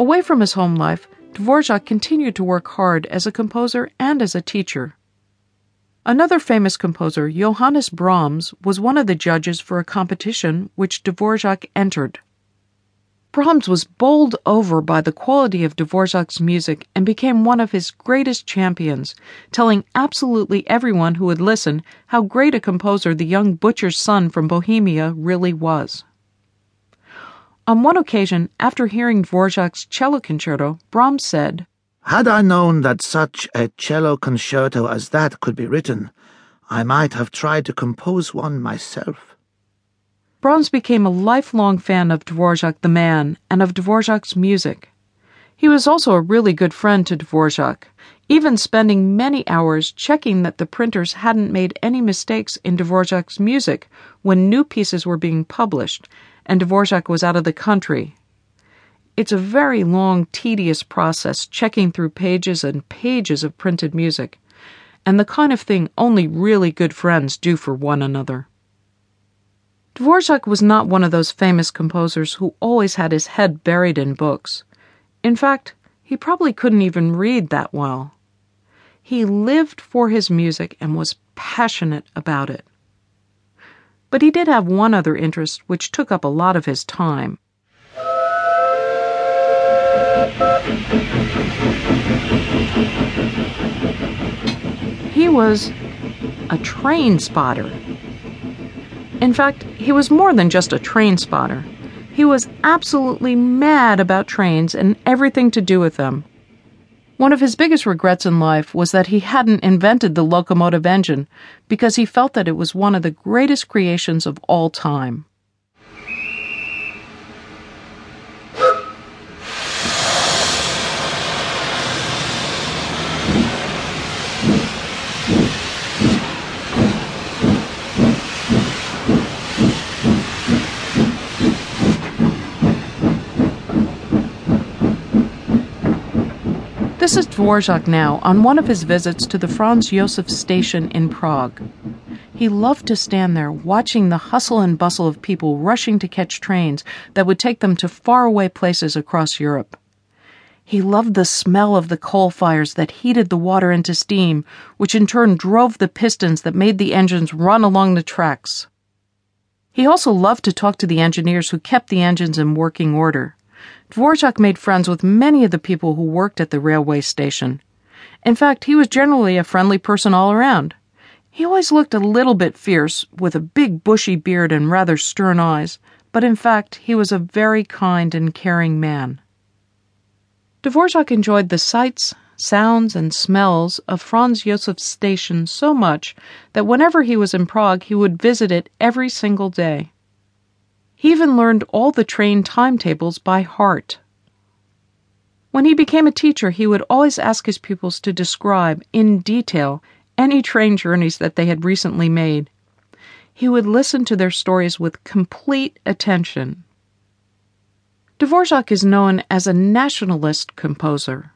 Away from his home life, Dvorak continued to work hard as a composer and as a teacher. Another famous composer, Johannes Brahms, was one of the judges for a competition which Dvorak entered. Brahms was bowled over by the quality of Dvorak's music and became one of his greatest champions, telling absolutely everyone who would listen how great a composer the young butcher's son from Bohemia really was. On one occasion, after hearing Dvorak's cello concerto, Brahms said, Had I known that such a cello concerto as that could be written, I might have tried to compose one myself. Brahms became a lifelong fan of Dvorak the man and of Dvorak's music. He was also a really good friend to Dvorak, even spending many hours checking that the printers hadn't made any mistakes in Dvorak's music when new pieces were being published and Dvorak was out of the country. It's a very long, tedious process checking through pages and pages of printed music, and the kind of thing only really good friends do for one another. Dvorak was not one of those famous composers who always had his head buried in books. In fact, he probably couldn't even read that well. He lived for his music and was passionate about it. But he did have one other interest which took up a lot of his time. He was a train spotter. In fact, he was more than just a train spotter. He was absolutely mad about trains and everything to do with them. One of his biggest regrets in life was that he hadn't invented the locomotive engine because he felt that it was one of the greatest creations of all time. This is Dvorak now on one of his visits to the Franz Josef station in Prague. He loved to stand there watching the hustle and bustle of people rushing to catch trains that would take them to faraway places across Europe. He loved the smell of the coal fires that heated the water into steam, which in turn drove the pistons that made the engines run along the tracks. He also loved to talk to the engineers who kept the engines in working order. Dvorak made friends with many of the people who worked at the railway station. In fact, he was generally a friendly person all around. He always looked a little bit fierce, with a big bushy beard and rather stern eyes, but in fact, he was a very kind and caring man. Dvorak enjoyed the sights, sounds, and smells of Franz Josef Station so much that whenever he was in Prague, he would visit it every single day. He even learned all the train timetables by heart. When he became a teacher, he would always ask his pupils to describe, in detail, any train journeys that they had recently made. He would listen to their stories with complete attention. Dvorak is known as a nationalist composer.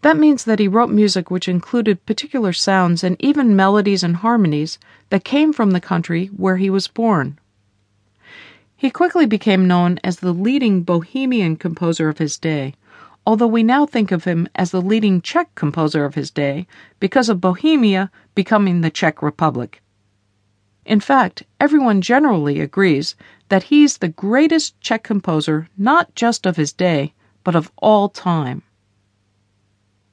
That means that he wrote music which included particular sounds and even melodies and harmonies that came from the country where he was born. He quickly became known as the leading Bohemian composer of his day, although we now think of him as the leading Czech composer of his day because of Bohemia becoming the Czech Republic. In fact, everyone generally agrees that he's the greatest Czech composer not just of his day, but of all time.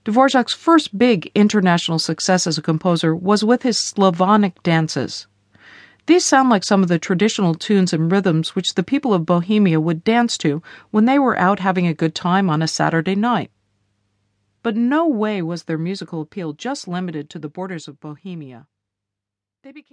Dvorak's first big international success as a composer was with his Slavonic dances. These sound like some of the traditional tunes and rhythms which the people of Bohemia would dance to when they were out having a good time on a Saturday night. But no way was their musical appeal just limited to the borders of Bohemia. They became